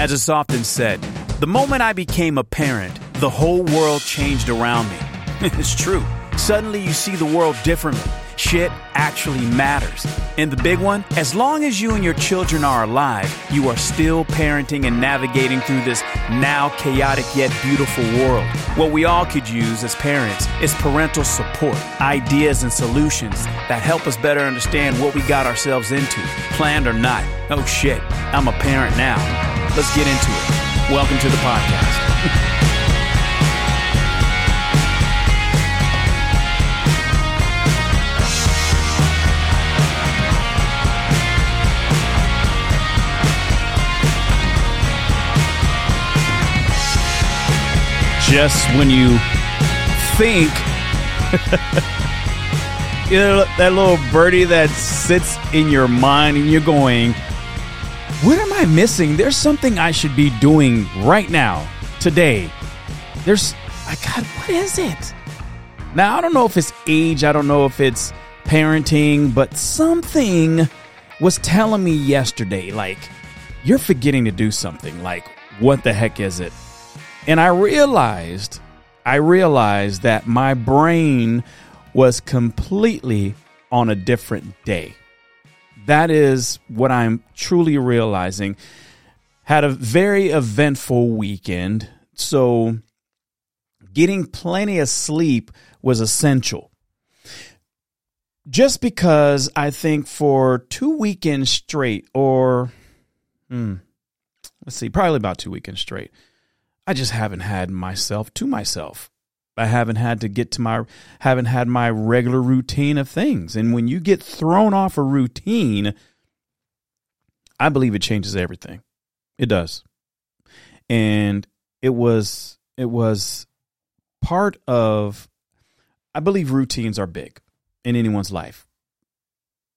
As it's often said, the moment I became a parent, the whole world changed around me. it's true. Suddenly you see the world differently. Shit actually matters. And the big one, as long as you and your children are alive, you are still parenting and navigating through this now chaotic yet beautiful world. What we all could use as parents is parental support, ideas and solutions that help us better understand what we got ourselves into, planned or not. Oh shit, I'm a parent now. Let's get into it. Welcome to the podcast. just when you think you know, that little birdie that sits in your mind and you're going, What am I missing? There's something I should be doing right now, today. There's, I God, what is it? Now, I don't know if it's age, I don't know if it's parenting, but something was telling me yesterday, like, you're forgetting to do something. Like, what the heck is it? And I realized, I realized that my brain was completely on a different day. That is what I'm truly realizing. Had a very eventful weekend. So getting plenty of sleep was essential. Just because I think for two weekends straight, or hmm, let's see, probably about two weekends straight, I just haven't had myself to myself. I haven't had to get to my haven't had my regular routine of things. And when you get thrown off a routine, I believe it changes everything. It does. And it was it was part of I believe routines are big in anyone's life.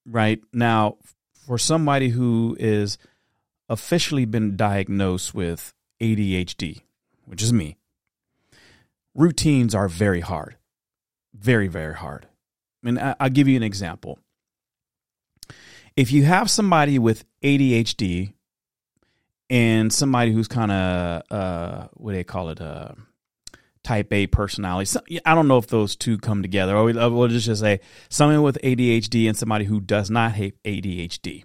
Right? Now, for somebody who is officially been diagnosed with ADHD, which is me, routines are very hard. Very, very hard. I mean, I'll give you an example. If you have somebody with ADHD and somebody who's kind of, uh, what do they call it, uh, type A personality, so, I don't know if those two come together. Or we'll just say someone with ADHD and somebody who does not have ADHD.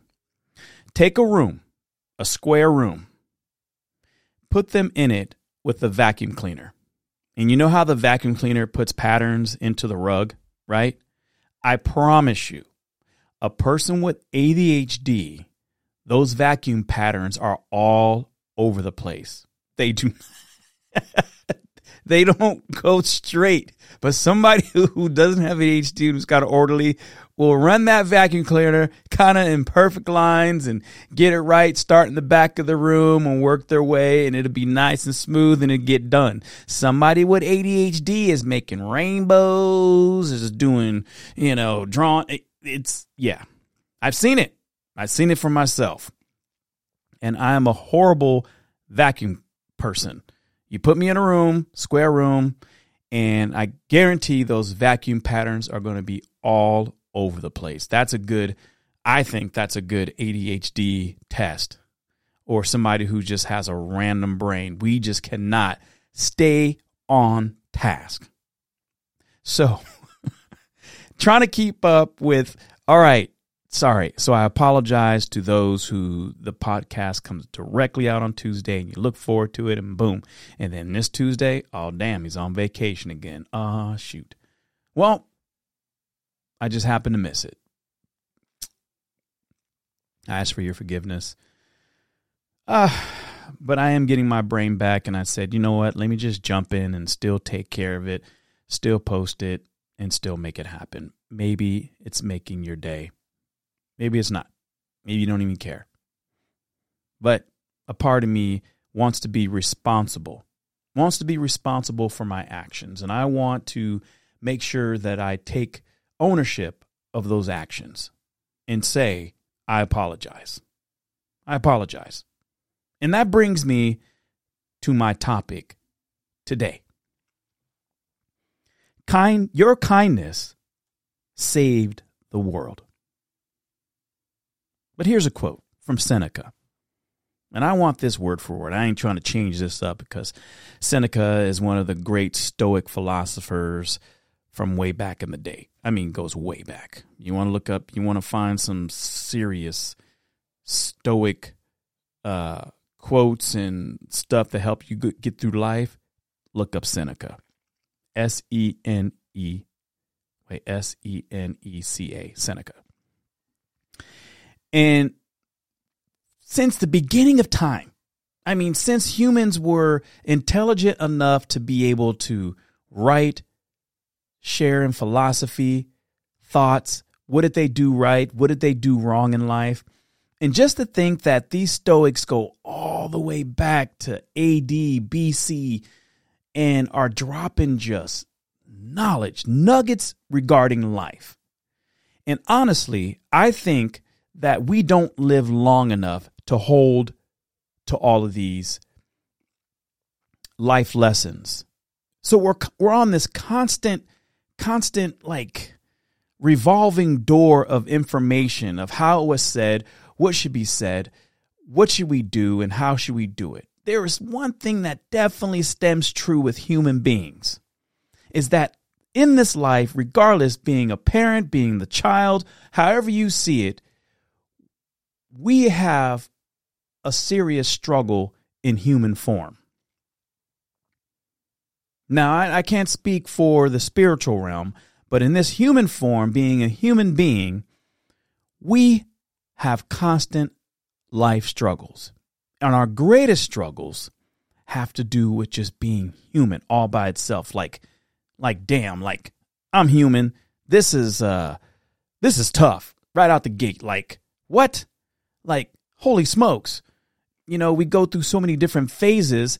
Take a room, a square room, put them in it with the vacuum cleaner. And you know how the vacuum cleaner puts patterns into the rug, right? I promise you, a person with ADHD, those vacuum patterns are all over the place. They do they don't go straight. But somebody who doesn't have ADHD, who's got an orderly, will run that vacuum cleaner kind of in perfect lines and get it right, start in the back of the room and work their way, and it'll be nice and smooth and it'll get done. Somebody with ADHD is making rainbows, is doing, you know, drawing. It's, yeah, I've seen it. I've seen it for myself. And I am a horrible vacuum person. You put me in a room, square room, and I guarantee those vacuum patterns are going to be all over the place. That's a good, I think that's a good ADHD test or somebody who just has a random brain. We just cannot stay on task. So, trying to keep up with, all right, sorry. So I apologize to those who the podcast comes directly out on Tuesday and you look forward to it and boom. And then this Tuesday, oh damn, he's on vacation again. Ah, uh, shoot. Well, I just happened to miss it. I ask for your forgiveness. Uh, but I am getting my brain back, and I said, you know what? Let me just jump in and still take care of it, still post it, and still make it happen. Maybe it's making your day. Maybe it's not. Maybe you don't even care. But a part of me wants to be responsible, wants to be responsible for my actions. And I want to make sure that I take ownership of those actions and say, I apologize. I apologize. And that brings me to my topic today. Kind your kindness saved the world. But here's a quote from Seneca. And I want this word for word. I ain't trying to change this up because Seneca is one of the great Stoic philosophers from way back in the day. I mean, goes way back. You want to look up, you want to find some serious Stoic uh, quotes and stuff to help you get through life, look up Seneca. S E N E, wait, S E N E C A, Seneca. And since the beginning of time, I mean, since humans were intelligent enough to be able to write, share in philosophy, thoughts, what did they do right? What did they do wrong in life? And just to think that these Stoics go all the way back to AD, BC, and are dropping just knowledge, nuggets regarding life. And honestly, I think that we don't live long enough to hold to all of these life lessons. So we're we're on this constant constant like revolving door of information of how it was said, what should be said, what should we do, and how should we do it. There is one thing that definitely stems true with human beings is that in this life, regardless being a parent, being the child, however you see it, we have a serious struggle in human form. Now, I, I, can't speak for the spiritual realm, but in this human form, being a human being, we have constant life struggles. And our greatest struggles have to do with just being human all by itself. Like, like, damn, like I'm human. This is uh this is tough right out the gate. Like, what? Like, holy smokes. You know, we go through so many different phases.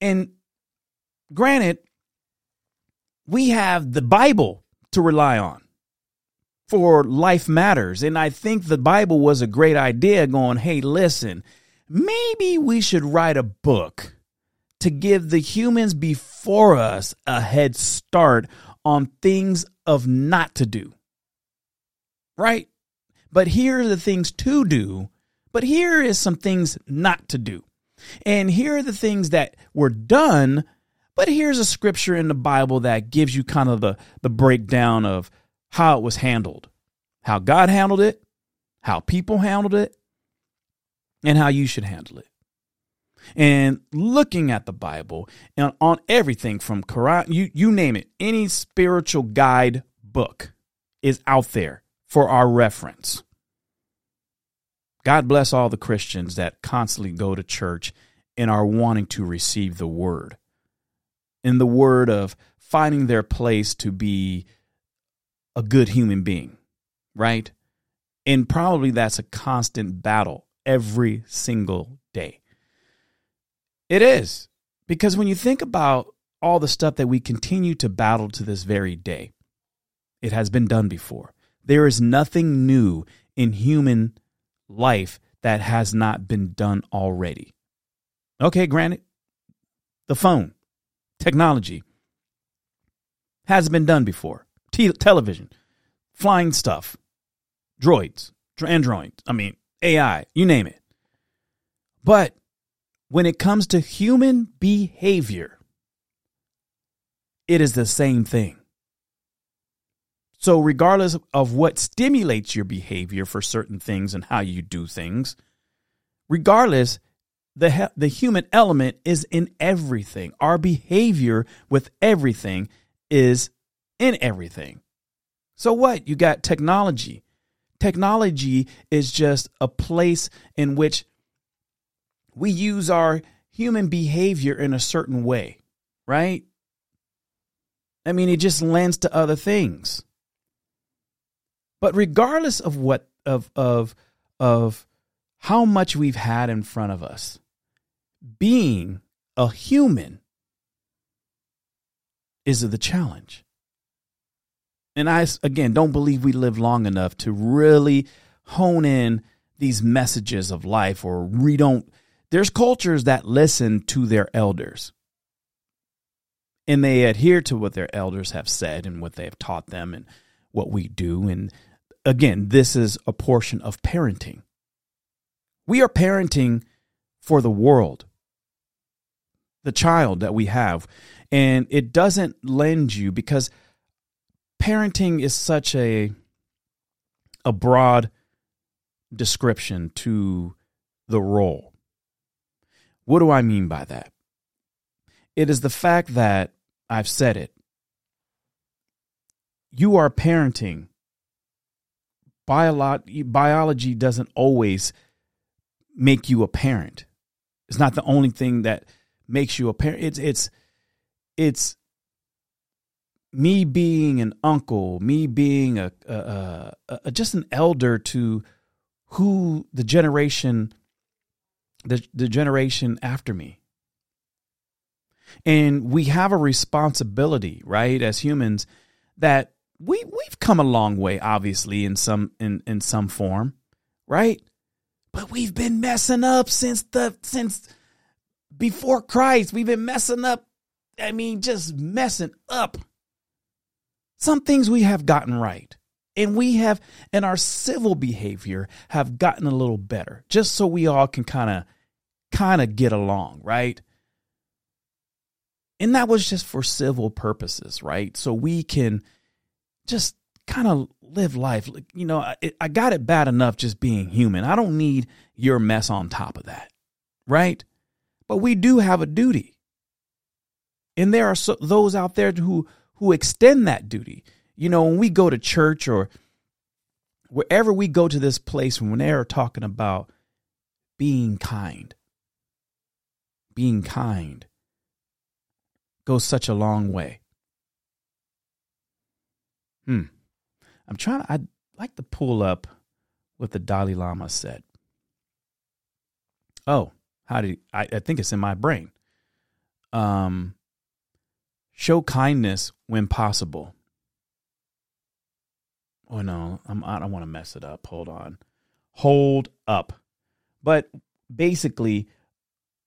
And granted, we have the Bible to rely on for life matters. And I think the Bible was a great idea going, hey, listen, maybe we should write a book to give the humans before us a head start on things of not to do. Right? But here are the things to do, but here is some things not to do. And here are the things that were done, but here's a scripture in the Bible that gives you kind of the, the breakdown of how it was handled, how God handled it, how people handled it, and how you should handle it. And looking at the Bible and on everything from Quran, you, you name it, any spiritual guide book is out there for our reference. God bless all the Christians that constantly go to church and are wanting to receive the word. In the word of finding their place to be a good human being, right? And probably that's a constant battle every single day. It is. Because when you think about all the stuff that we continue to battle to this very day, it has been done before. There is nothing new in human life that has not been done already. Okay, granted, the phone, technology, Hasn't been done before te- television, flying stuff, droids, androids, I mean, AI, you name it. But when it comes to human behavior, it is the same thing. So, regardless of what stimulates your behavior for certain things and how you do things, regardless, the, the human element is in everything. Our behavior with everything is in everything. So what? You got technology. Technology is just a place in which we use our human behavior in a certain way, right? I mean, it just lends to other things. But regardless of what of of of how much we've had in front of us, being a human is the challenge. And I, again, don't believe we live long enough to really hone in these messages of life, or we don't. There's cultures that listen to their elders and they adhere to what their elders have said and what they have taught them and what we do. And again, this is a portion of parenting. We are parenting for the world, the child that we have. And it doesn't lend you because parenting is such a a broad description to the role. What do I mean by that? It is the fact that I've said it. You are parenting. Biolo- biology doesn't always make you a parent. It's not the only thing that makes you a parent. It's it's it's me being an uncle, me being a, a, a, a, just an elder to who the generation the the generation after me. And we have a responsibility, right, as humans that we we've come a long way obviously in some in in some form, right? But we've been messing up since the since before Christ. We've been messing up. I mean, just messing up. Some things we have gotten right. And we have, and our civil behavior have gotten a little better, just so we all can kind of, kind of get along, right? And that was just for civil purposes, right? So we can just kind of live life. You know, I, I got it bad enough just being human. I don't need your mess on top of that, right? But we do have a duty. And there are so, those out there who who extend that duty. You know, when we go to church or wherever we go to this place when they are talking about being kind, being kind goes such a long way. Hmm. I'm trying to, I'd like to pull up what the Dalai Lama said. Oh, how did I, I think it's in my brain. Um, show kindness when possible. Oh no, I'm, I don't want to mess it up. Hold on. Hold up. But basically,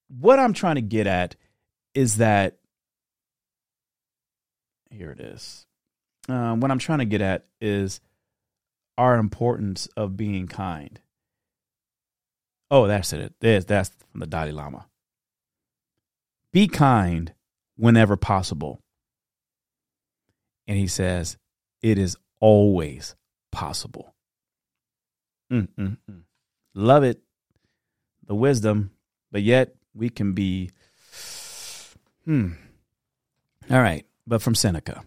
what I'm trying to get at is that here it is. Uh, what I'm trying to get at is our importance of being kind. Oh, that's it. There's, that's from the Dalai Lama. Be kind whenever possible. And he says, it is always possible. Mm-mm-mm. Love it. The wisdom, but yet we can be, hmm. All right, but from Seneca.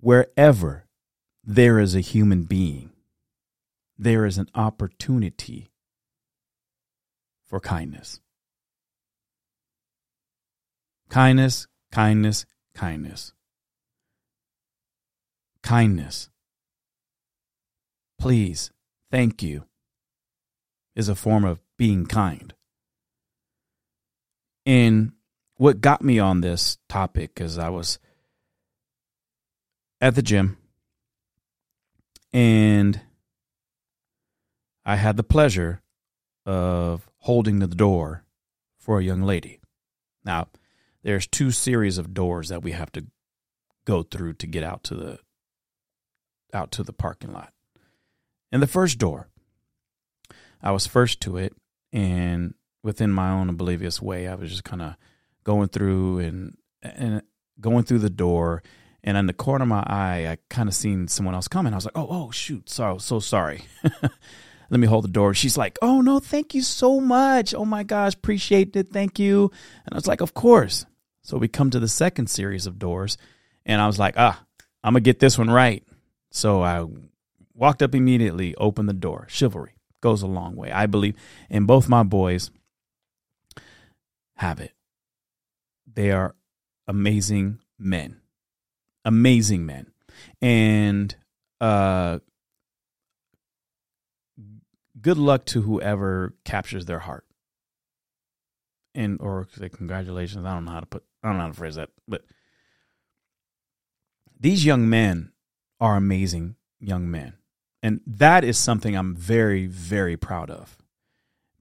Wherever there is a human being, there is an opportunity for kindness. Kindness, kindness, kindness. Kindness. Please, thank you is a form of being kind. And what got me on this topic is I was at the gym and I had the pleasure of holding the door for a young lady. Now, there's two series of doors that we have to go through to get out to the out to the parking lot. And the first door, I was first to it, and within my own oblivious way, I was just kind of going through and and going through the door, and in the corner of my eye, I kind of seen someone else coming. I was like, "Oh, oh, shoot! So, so sorry." Let me hold the door. She's like, "Oh no, thank you so much. Oh my gosh, appreciate it. Thank you." And I was like, "Of course." So we come to the second series of doors, and I was like, "Ah, I'm gonna get this one right." So I walked up immediately, opened the door. Chivalry goes a long way, I believe. And both my boys have it. They are amazing men, amazing men, and uh, good luck to whoever captures their heart. And or say congratulations. I don't know how to put. I don't know how to phrase that, but these young men are amazing young men. And that is something I'm very, very proud of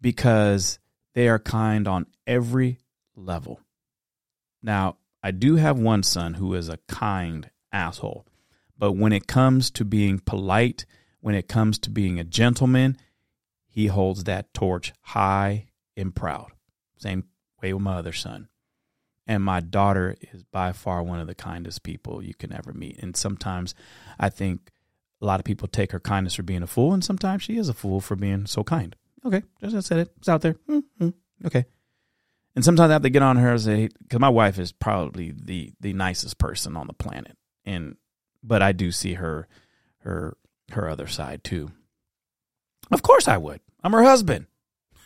because they are kind on every level. Now, I do have one son who is a kind asshole, but when it comes to being polite, when it comes to being a gentleman, he holds that torch high and proud. Same way with my other son. And my daughter is by far one of the kindest people you can ever meet. And sometimes I think a lot of people take her kindness for being a fool, and sometimes she is a fool for being so kind. Okay, just I said it. It's out there. Mm-hmm. Okay. And sometimes I have to get on her and say, because my wife is probably the the nicest person on the planet, and but I do see her her her other side too. Of course I would. I'm her husband.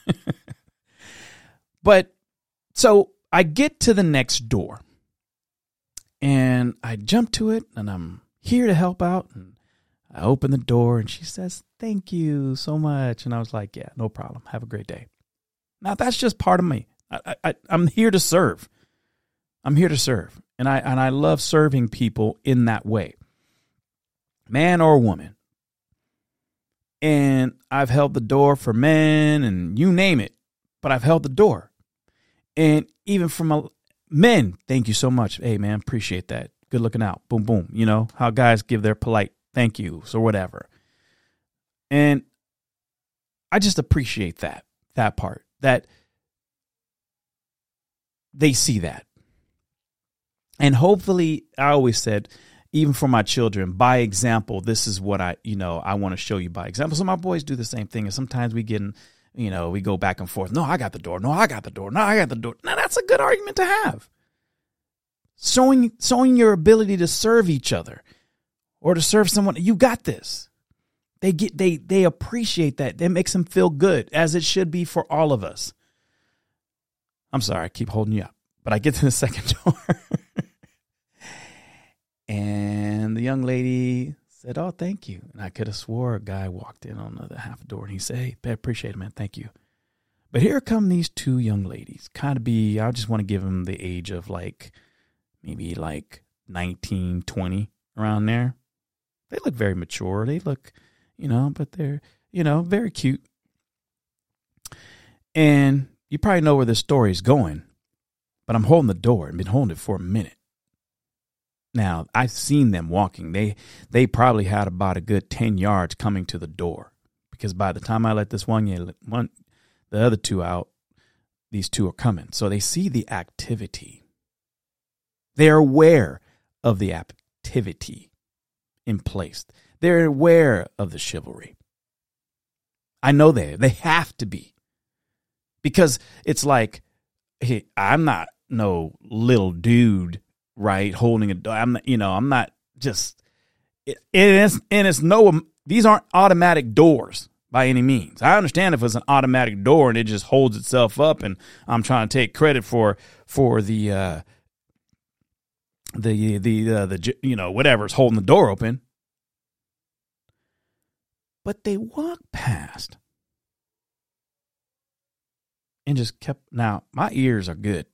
but so I get to the next door and I jump to it and I'm here to help out and I open the door and she says, Thank you so much. And I was like, Yeah, no problem. Have a great day. Now that's just part of me. I, I, I'm here to serve. I'm here to serve. And I and I love serving people in that way. Man or woman. And I've held the door for men and you name it, but I've held the door. And even from a, men, thank you so much. Hey man, appreciate that. Good looking out. Boom boom. You know how guys give their polite thank yous or whatever. And I just appreciate that that part that they see that. And hopefully, I always said, even for my children, by example, this is what I, you know, I want to show you by example. So my boys do the same thing. And sometimes we get in, you know, we go back and forth. No, I got the door. No, I got the door. No, I got the door. Now that's a good argument to have. Showing, showing your ability to serve each other or to serve someone. You got this. They get, they, they appreciate that. That makes them feel good as it should be for all of us. I'm sorry, I keep holding you up, but I get to the second door. And the young lady said, Oh, thank you. And I could have swore a guy walked in on the half door and he said, Hey, appreciate it, man. Thank you. But here come these two young ladies. Kind of be, I just want to give them the age of like maybe like 19, 20 around there. They look very mature. They look, you know, but they're, you know, very cute. And you probably know where this story is going, but I'm holding the door and been holding it for a minute. Now, I've seen them walking. They they probably had about a good 10 yards coming to the door because by the time I let this one, one the other two out, these two are coming. So they see the activity. They're aware of the activity in place. They're aware of the chivalry. I know they they have to be because it's like, hey, I'm not no little dude, right? Holding a, I'm, you know, I'm not just, it, it's, and it's no, these aren't automatic doors by any means. I understand if it's an automatic door and it just holds itself up and I'm trying to take credit for, for the, uh, the, the, uh, the, you know, whatever's holding the door open. But they walk past and just kept. Now my ears are good.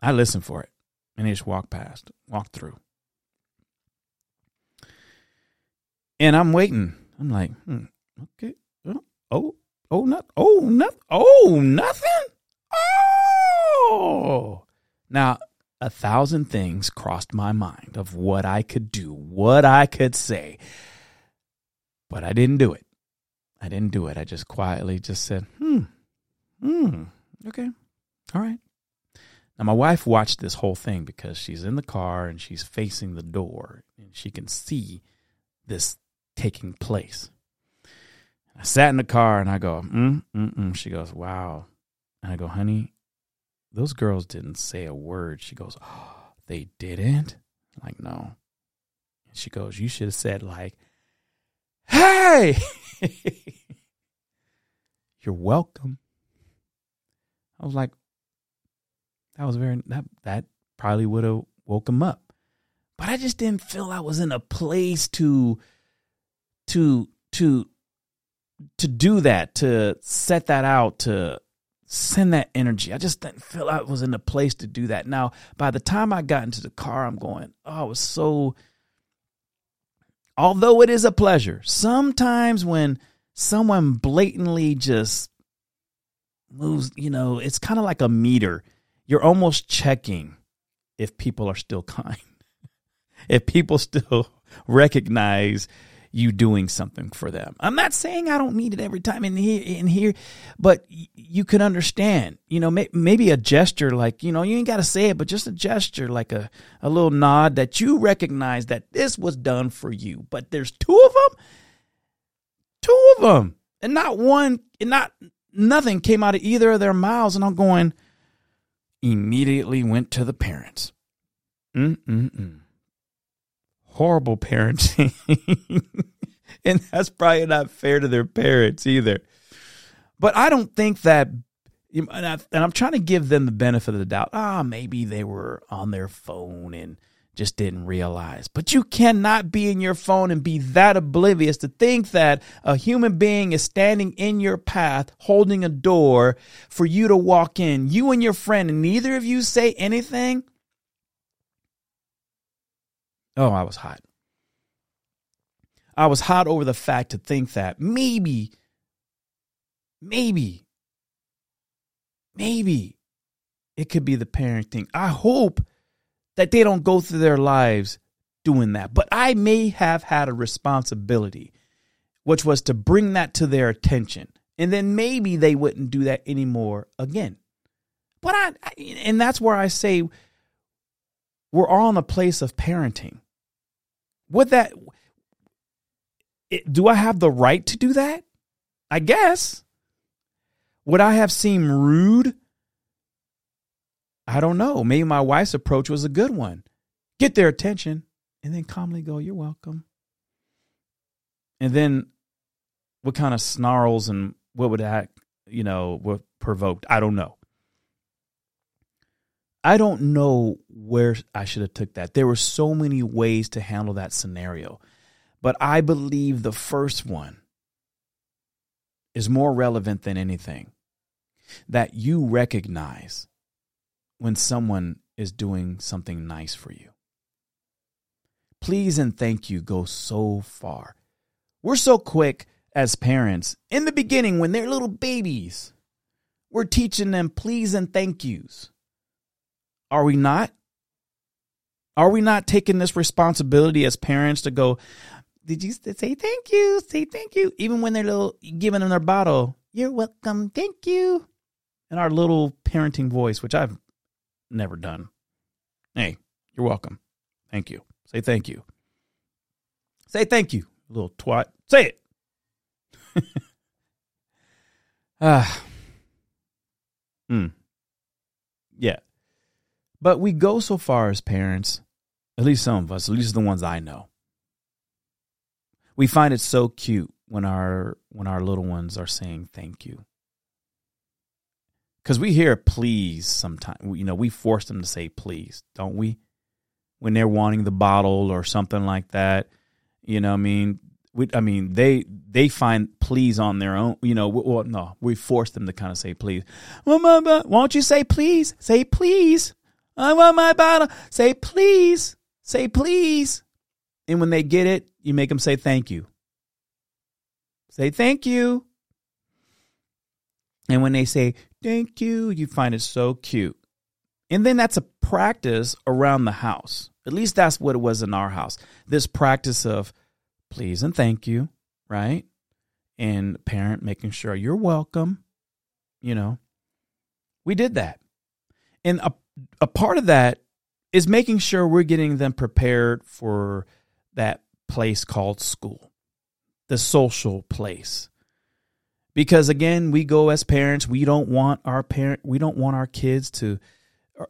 I listen for it, and they just walked past, walked through, and I'm waiting. I'm like, hmm, okay, oh, oh, oh, not, oh, not, oh, nothing. Oh, now a thousand things crossed my mind of what I could do, what I could say, but I didn't do it. I didn't do it. I just quietly just said, hmm, Hmm. Okay. All right. Now, my wife watched this whole thing because she's in the car and she's facing the door and she can see this taking place. I sat in the car and I go, mm, mm, mm. She goes, wow. And I go, honey, those girls didn't say a word. She goes, oh, they didn't? I'm like, no. She goes, you should have said, like, hey, you're welcome. I was like, that was very that that probably would have woke him up. But I just didn't feel I was in a place to to to to do that, to set that out, to send that energy. I just didn't feel I was in a place to do that. Now, by the time I got into the car, I'm going, oh, I was so although it is a pleasure, sometimes when someone blatantly just moves, you know, it's kind of like a meter. You're almost checking if people are still kind. if people still recognize you doing something for them. I'm not saying I don't need it every time in here, in here, but you can understand, you know, may, maybe a gesture like, you know, you ain't got to say it, but just a gesture like a, a little nod that you recognize that this was done for you. But there's two of them, two of them, and not one, and not nothing came out of either of their mouths. And I'm going, immediately went to the parents. Mm-mm-mm horrible parenting. and that's probably not fair to their parents either. But I don't think that, and, I, am trying to give them the benefit of the doubt. Ah, maybe they were on their phone and just didn't realize. But you cannot be in your phone and be that oblivious to think that a human being is standing in your path holding a door for you to walk in, you and your friend, and neither of you say anything. Oh, I was hot. I was hot over the fact to think that maybe, maybe, maybe it could be the parenting. I hope that they don't go through their lives doing that. But I may have had a responsibility, which was to bring that to their attention. And then maybe they wouldn't do that anymore again. But I, and that's where I say we're all in a place of parenting. Would that do I have the right to do that? I guess. Would I have seemed rude? I don't know. Maybe my wife's approach was a good one. Get their attention and then calmly go, You're welcome. And then what kind of snarls and what would that, you know, what provoked? I don't know. I don't know where I should have took that. There were so many ways to handle that scenario. But I believe the first one is more relevant than anything. That you recognize when someone is doing something nice for you. Please and thank you go so far. We're so quick as parents in the beginning when they're little babies. We're teaching them please and thank yous. Are we not? Are we not taking this responsibility as parents to go, did you say thank you? Say thank you. Even when they're little, giving them their bottle, you're welcome. Thank you. In our little parenting voice, which I've never done. Hey, you're welcome. Thank you. Say thank you. Say thank you, little twat. Say it. Ah. Hmm. Yeah. But we go so far as parents, at least some of us, at least the ones I know. We find it so cute when our when our little ones are saying thank you. Cuz we hear please sometimes, you know, we force them to say please, don't we? When they're wanting the bottle or something like that, you know, I mean, we, I mean, they they find please on their own. You know, well, no, we force them to kind of say please. Well, mama, won't you say please? Say please. I want my bottle. Say please. Say please. And when they get it, you make them say thank you. Say thank you. And when they say thank you, you find it so cute. And then that's a practice around the house. At least that's what it was in our house. This practice of please and thank you, right? And parent making sure you're welcome, you know. We did that. And a a part of that is making sure we're getting them prepared for that place called school, the social place. Because again, we go as parents, we don't want our parent we don't want our kids to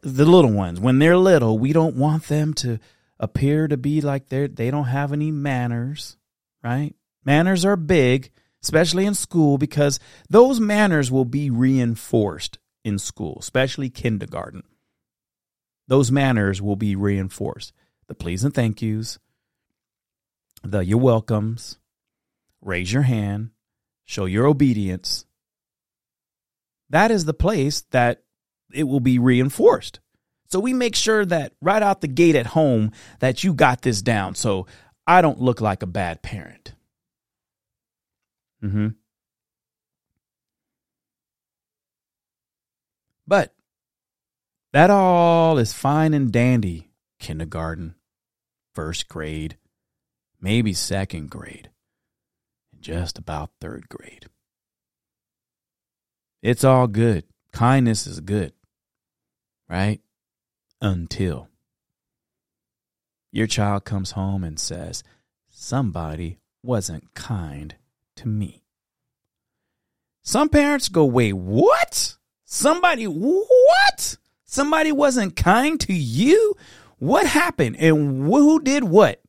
the little ones, when they're little, we don't want them to appear to be like they're they don't have any manners, right? Manners are big, especially in school, because those manners will be reinforced in school, especially kindergarten those manners will be reinforced. The please and thank yous, the you're welcomes, raise your hand, show your obedience. That is the place that it will be reinforced. So we make sure that right out the gate at home that you got this down so I don't look like a bad parent. Mhm. But that all is fine and dandy. Kindergarten, first grade, maybe second grade. Just about third grade. It's all good. Kindness is good, right? Until your child comes home and says, Somebody wasn't kind to me. Some parents go, Wait, what? Somebody, what? Somebody wasn't kind to you? What happened? And who did what?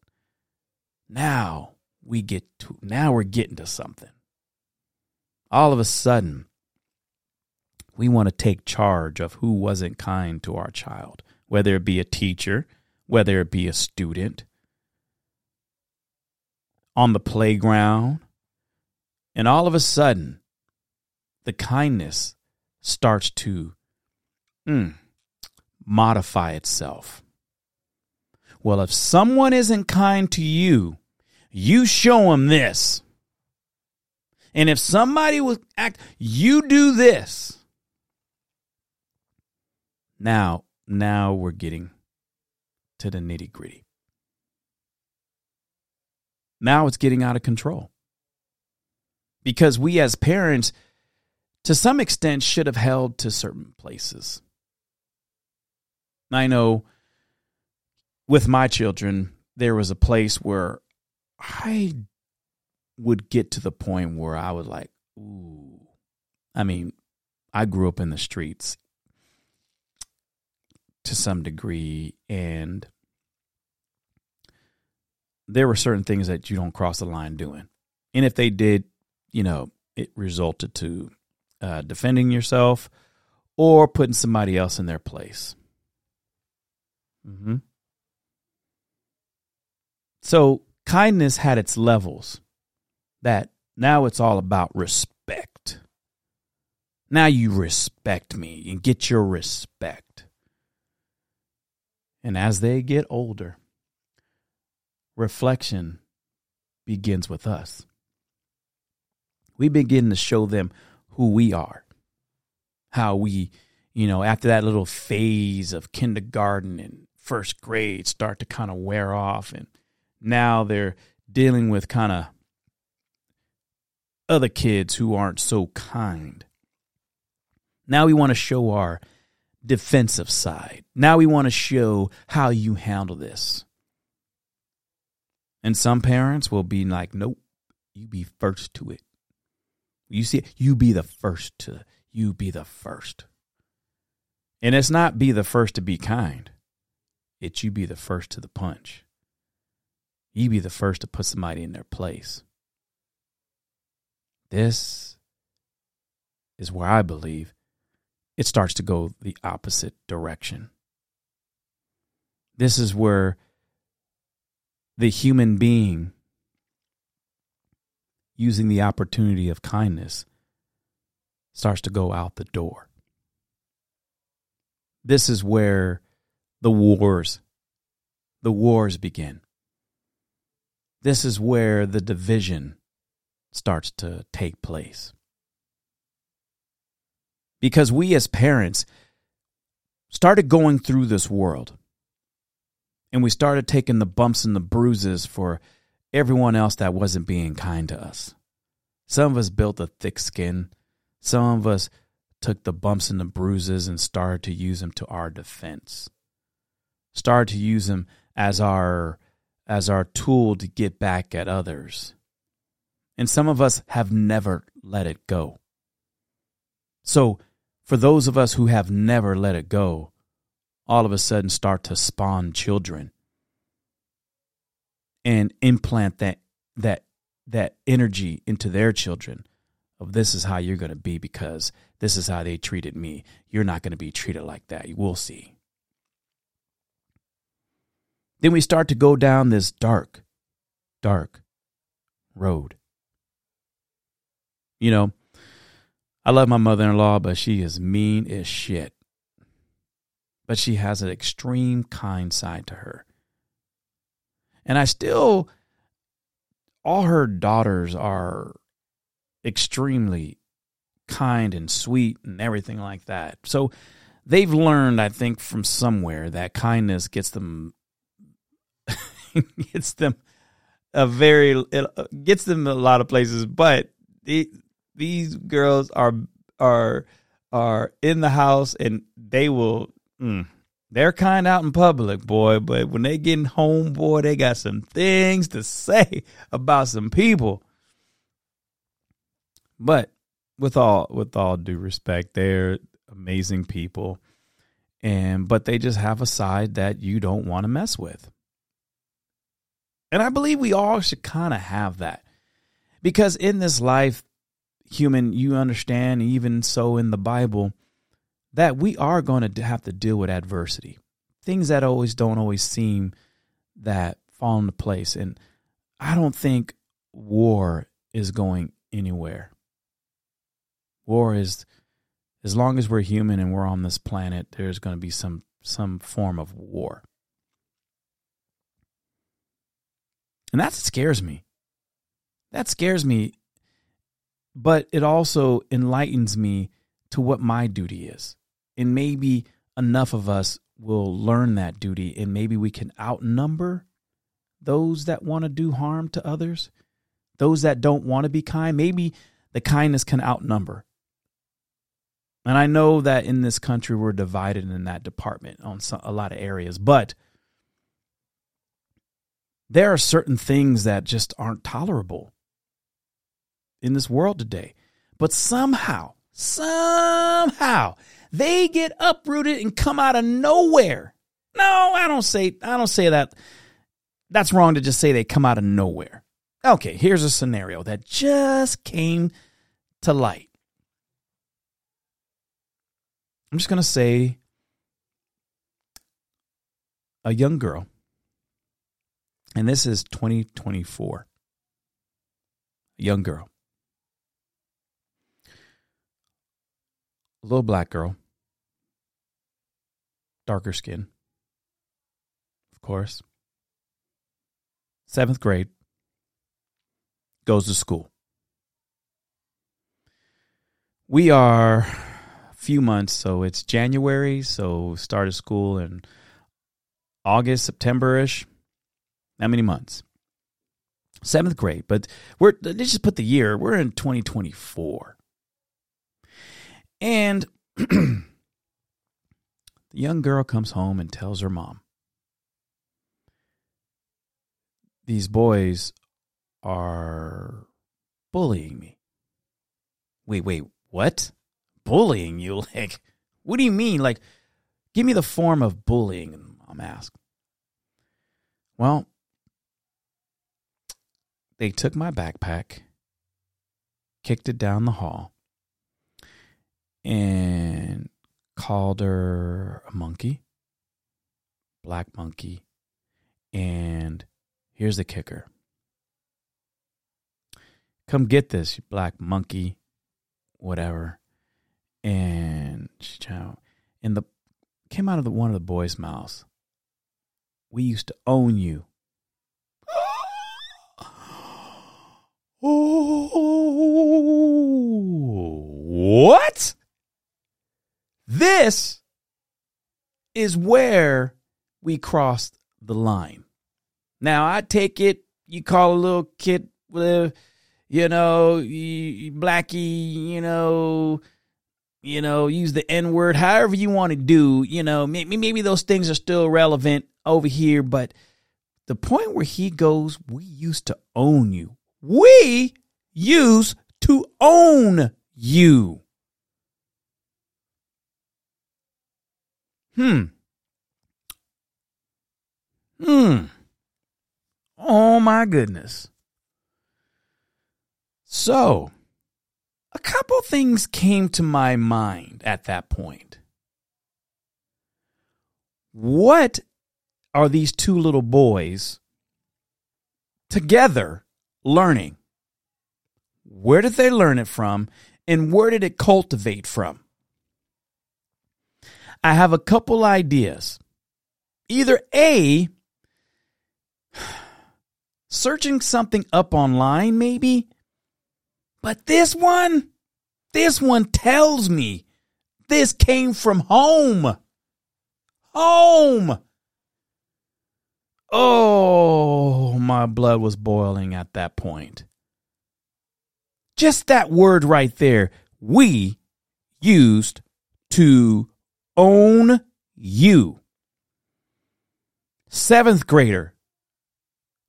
Now we get to, now we're getting to something. All of a sudden, we want to take charge of who wasn't kind to our child, whether it be a teacher, whether it be a student, on the playground. And all of a sudden, the kindness starts to mm, modify itself. Well, if someone isn't kind to you, you show them this. And if somebody will act, you do this. Now, now we're getting to the nitty gritty. Now it's getting out of control. Because we as parents, to some extent, should have held to certain places. I know with my children, there was a place where I would get to the point where I was like, ooh. I mean, I grew up in the streets to some degree, and there were certain things that you don't cross the line doing. And if they did, you know, it resulted to uh, defending yourself or putting somebody else in their place. Mm-hmm. So kindness had its levels. That now it's all about respect. Now you respect me and get your respect. And as they get older, reflection begins with us. We begin to show them who we are, how we, you know, after that little phase of kindergarten and first grade start to kind of wear off, and now they're dealing with kind of other kids who aren't so kind. Now we want to show our defensive side. Now we want to show how you handle this. And some parents will be like, nope, you be first to it. You see, you be the first to, you be the first. And it's not be the first to be kind, it's you be the first to the punch. You be the first to put somebody in their place. This is where I believe it starts to go the opposite direction. This is where the human being using the opportunity of kindness starts to go out the door. This is where the wars the wars begin. This is where the division starts to take place because we as parents started going through this world and we started taking the bumps and the bruises for everyone else that wasn't being kind to us. Some of us built a thick skin. Some of us took the bumps and the bruises and started to use them to our defense. Started to use them as our as our tool to get back at others. And some of us have never let it go. So for those of us who have never let it go, all of a sudden start to spawn children and implant that that that energy into their children of this is how you're going to be because this is how they treated me. You're not going to be treated like that. You will see. Then we start to go down this dark, dark road. You know, I love my mother in law, but she is mean as shit. But she has an extreme kind side to her. And I still, all her daughters are extremely kind and sweet and everything like that. So they've learned, I think, from somewhere that kindness gets them, gets them a very it gets them a lot of places, but the, these girls are are are in the house and they will mm, they're kind out in public, boy, but when they get home, boy, they got some things to say about some people. But with all with all due respect, they're amazing people. And but they just have a side that you don't want to mess with. And I believe we all should kind of have that. Because in this life, human, you understand, even so in the Bible, that we are going to have to deal with adversity. Things that always don't always seem that fall into place. And I don't think war is going anywhere. War is as long as we're human and we're on this planet, there's going to be some some form of war. And that scares me. That scares me. But it also enlightens me to what my duty is. And maybe enough of us will learn that duty and maybe we can outnumber those that want to do harm to others, those that don't want to be kind. Maybe the kindness can outnumber. And I know that in this country we're divided in that department on a lot of areas, but there are certain things that just aren't tolerable in this world today. But somehow, somehow, they get uprooted and come out of nowhere. No, I don't say I don't say that. That's wrong to just say they come out of nowhere. Okay, here's a scenario that just came to light. I'm just going to say a young girl, and this is 2024. A young girl, a little black girl, darker skin, of course. Seventh grade, goes to school. We are a few months. So it's January, so start of school in August, September ish. That many months? Seventh grade, but we're let's just put the year. We're in 2024, and the young girl comes home and tells her mom, "These boys are bullying me." Wait, wait, what? bullying you? Like, what do you mean? Like, give me the form of bullying, I'm asked. Well, they took my backpack, kicked it down the hall, and called her a monkey, black monkey. And here's the kicker come get this, black monkey, whatever and child, and the came out of the one of the boys' mouths. We used to own you. What? This is where we crossed the line. Now I take it you call a little kid with, you know, blackie, you know, you know, use the N word, however you want to do, you know, maybe, maybe those things are still relevant over here, but the point where he goes, we used to own you. We used to own you. Hmm. Hmm. Oh my goodness. So, a couple things came to my mind at that point. What are these two little boys together learning? Where did they learn it from? And where did it cultivate from? I have a couple ideas. Either A, searching something up online, maybe, but this one, this one tells me this came from home. Home. Oh, my blood was boiling at that point. Just that word right there, we used to own you. Seventh grader.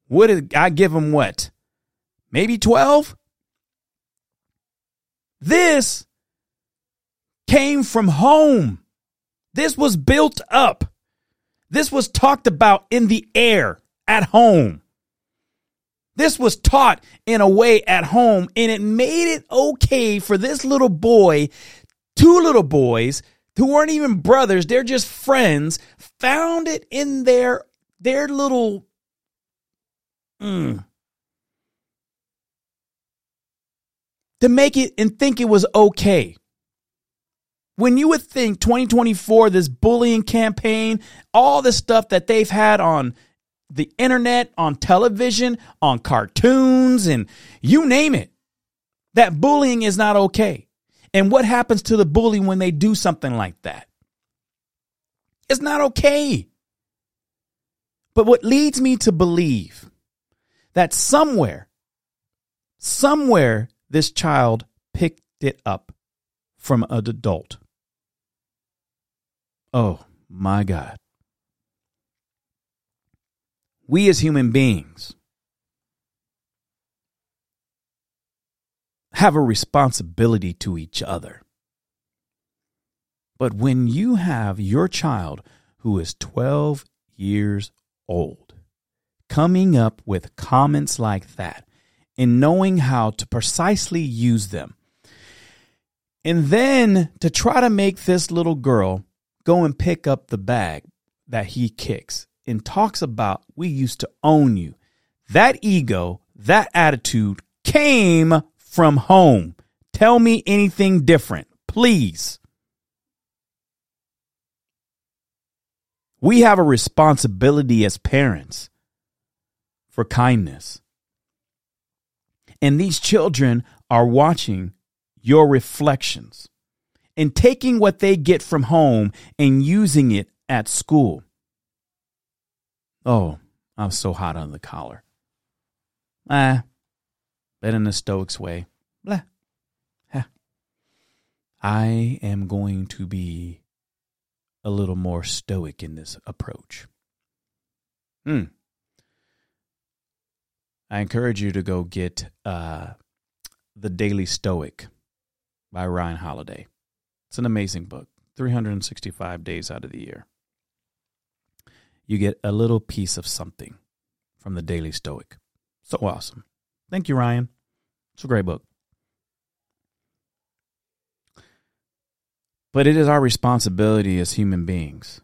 What did I give him what? Maybe 12? This came from home. This was built up. This was talked about in the air at home. This was taught in a way at home, and it made it okay for this little boy, two little boys who weren't even brothers, they're just friends, found it in their their little mm, to make it and think it was okay. When you would think 2024, this bullying campaign, all the stuff that they've had on the internet, on television, on cartoons, and you name it, that bullying is not okay. And what happens to the bully when they do something like that? It's not okay. But what leads me to believe that somewhere, somewhere, this child picked it up from an adult. Oh my God. We as human beings have a responsibility to each other. But when you have your child who is 12 years old coming up with comments like that and knowing how to precisely use them, and then to try to make this little girl go and pick up the bag that he kicks and talks about we used to own you. That ego, that attitude came from home. Tell me anything different, please. We have a responsibility as parents for kindness. And these children are watching your reflections and taking what they get from home and using it at school. Oh, I'm so hot on the collar. Ah, but in the Stoics way, blah. I am going to be a little more stoic in this approach. Hmm. I encourage you to go get uh, The Daily Stoic by Ryan Holiday. It's an amazing book, 365 days out of the year. You get a little piece of something from the Daily Stoic. So awesome. Thank you, Ryan. It's a great book. But it is our responsibility as human beings.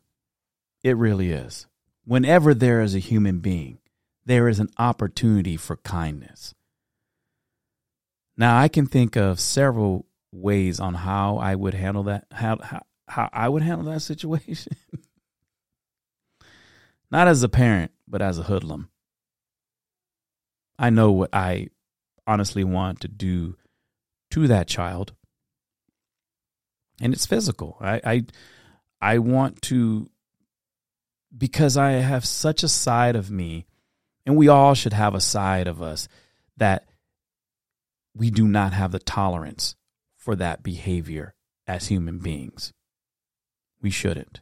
It really is. Whenever there is a human being, there is an opportunity for kindness. Now, I can think of several ways on how I would handle that how how, how I would handle that situation. Not as a parent, but as a hoodlum. I know what I honestly want to do to that child. And it's physical. I I, I want to because I have such a side of me, and we all should have a side of us that we do not have the tolerance for that behavior as human beings. We shouldn't.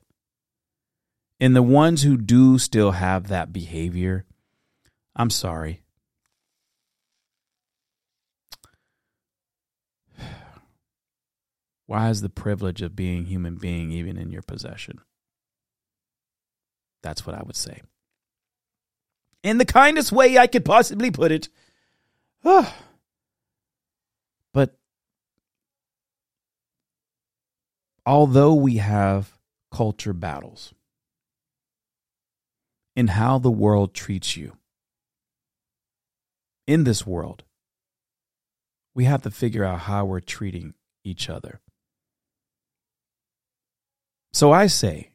And the ones who do still have that behavior, I'm sorry. Why is the privilege of being human being even in your possession? That's what I would say. In the kindest way I could possibly put it. but although we have culture battles in how the world treats you, in this world, we have to figure out how we're treating each other. So I say,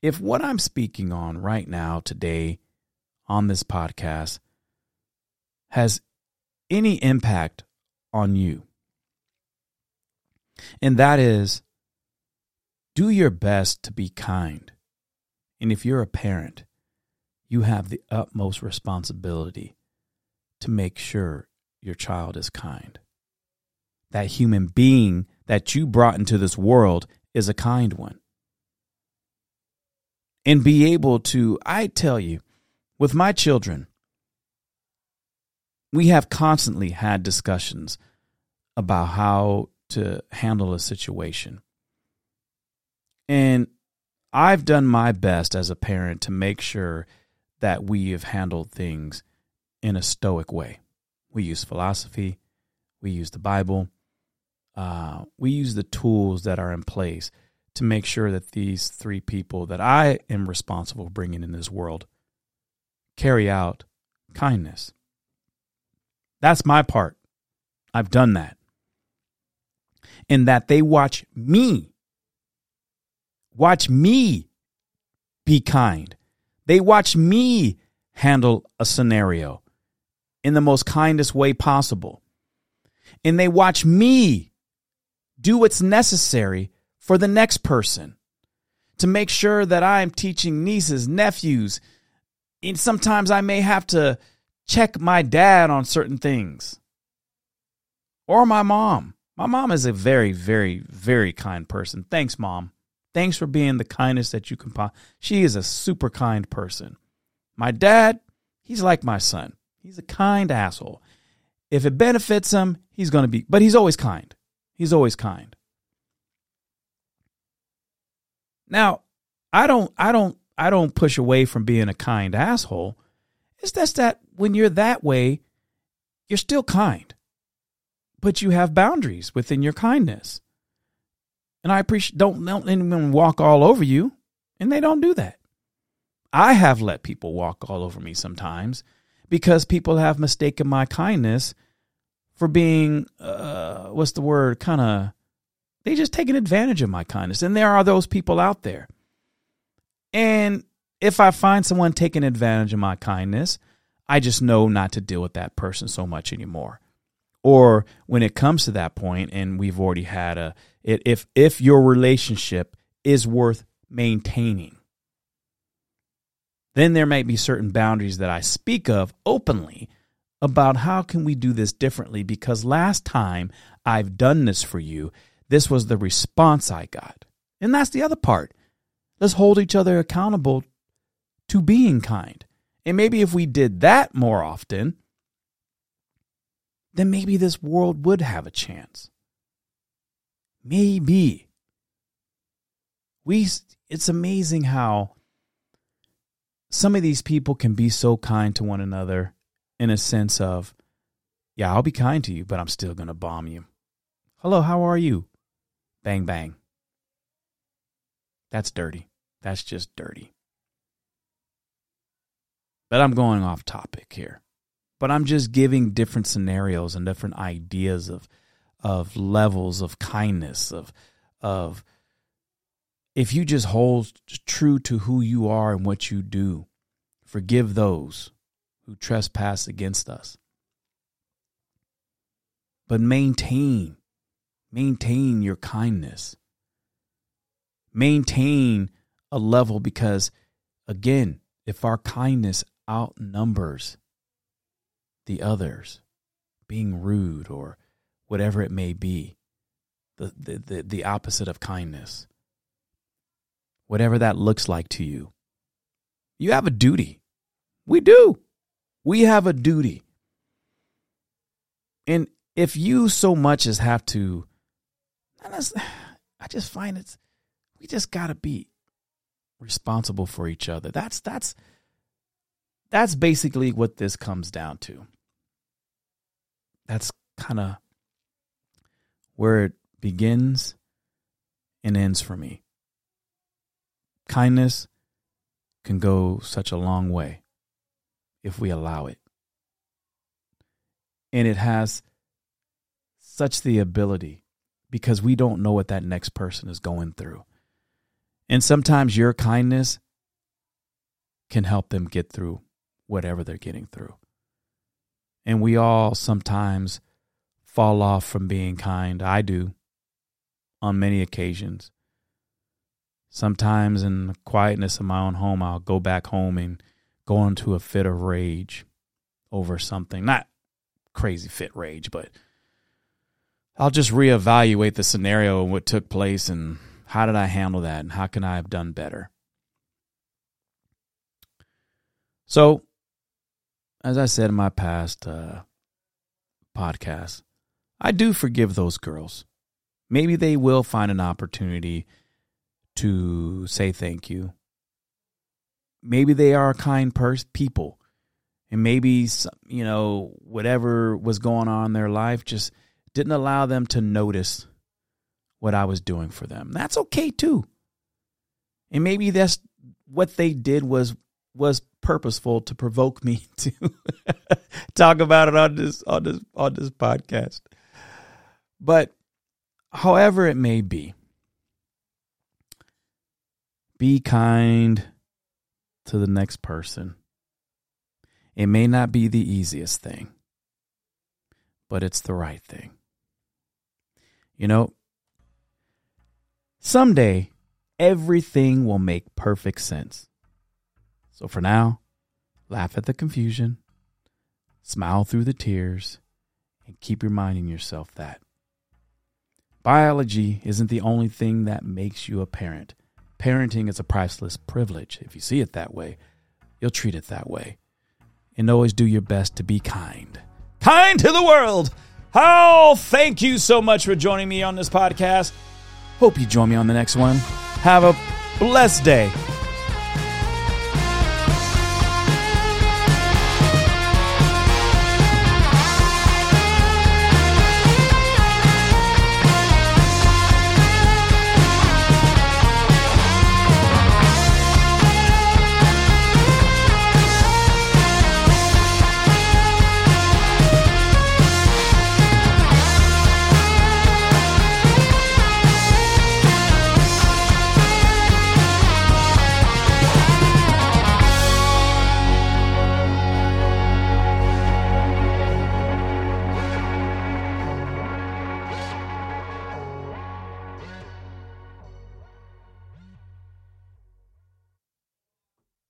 if what I'm speaking on right now, today, on this podcast, has any impact on you, and that is do your best to be kind. And if you're a parent, you have the utmost responsibility to make sure your child is kind. That human being that you brought into this world is a kind one. And be able to, I tell you, with my children, we have constantly had discussions about how to handle a situation. And I've done my best as a parent to make sure that we have handled things in a stoic way. We use philosophy, we use the Bible, uh, we use the tools that are in place to make sure that these three people that I am responsible for bringing in this world carry out kindness. That's my part. I've done that. And that they watch me, watch me be kind. They watch me handle a scenario in the most kindest way possible. And they watch me do what's necessary for the next person to make sure that I'm teaching nieces, nephews. And sometimes I may have to check my dad on certain things or my mom. My mom is a very, very, very kind person. Thanks, mom. Thanks for being the kindest that you can. She is a super kind person. My dad, he's like my son. He's a kind asshole. If it benefits him, he's going to be, but he's always kind. He's always kind. Now, I don't, I don't, I don't push away from being a kind asshole. It's just that when you're that way, you're still kind, but you have boundaries within your kindness. And I appreciate don't don't anyone walk all over you, and they don't do that. I have let people walk all over me sometimes because people have mistaken my kindness for being uh, what's the word? Kind of they just taking advantage of my kindness. And there are those people out there. And if i find someone taking advantage of my kindness i just know not to deal with that person so much anymore or when it comes to that point and we've already had a it, if if your relationship is worth maintaining then there might be certain boundaries that i speak of openly about how can we do this differently because last time I've done this for you, this was the response I got. And that's the other part. Let's hold each other accountable to being kind. And maybe if we did that more often, then maybe this world would have a chance. Maybe. We it's amazing how some of these people can be so kind to one another in a sense of, yeah, I'll be kind to you, but I'm still going to bomb you. Hello, how are you? Bang, bang. That's dirty. That's just dirty. But I'm going off topic here. But I'm just giving different scenarios and different ideas of of levels of kindness of of if you just hold true to who you are and what you do, forgive those who trespass against us. But maintain, maintain your kindness. Maintain a level because, again, if our kindness outnumbers the others, being rude or whatever it may be, the, the, the, the opposite of kindness, whatever that looks like to you, you have a duty. We do. We have a duty. And if you so much as have to, I just find it's, we just got to be responsible for each other. That's, that's, that's basically what this comes down to. That's kind of where it begins and ends for me. Kindness can go such a long way if we allow it. And it has such the ability because we don't know what that next person is going through. And sometimes your kindness can help them get through whatever they're getting through. And we all sometimes fall off from being kind. I do on many occasions. Sometimes in the quietness of my own home, I'll go back home and go into a fit of rage over something. Not crazy fit rage, but I'll just reevaluate the scenario and what took place and how did I handle that and how can I have done better. So, as I said in my past uh, podcast, I do forgive those girls. Maybe they will find an opportunity to say thank you. Maybe they are kind people, and maybe you know whatever was going on in their life just didn't allow them to notice what I was doing for them. That's okay too. And maybe that's what they did was was purposeful to provoke me to talk about it on this on this on this podcast. But however it may be, be kind to the next person. It may not be the easiest thing, but it's the right thing. You know, someday everything will make perfect sense. So for now, laugh at the confusion, smile through the tears, and keep reminding yourself that biology isn't the only thing that makes you a parent. Parenting is a priceless privilege. If you see it that way, you'll treat it that way. And always do your best to be kind. Kind to the world! Hal, thank you so much for joining me on this podcast. Hope you join me on the next one. Have a blessed day.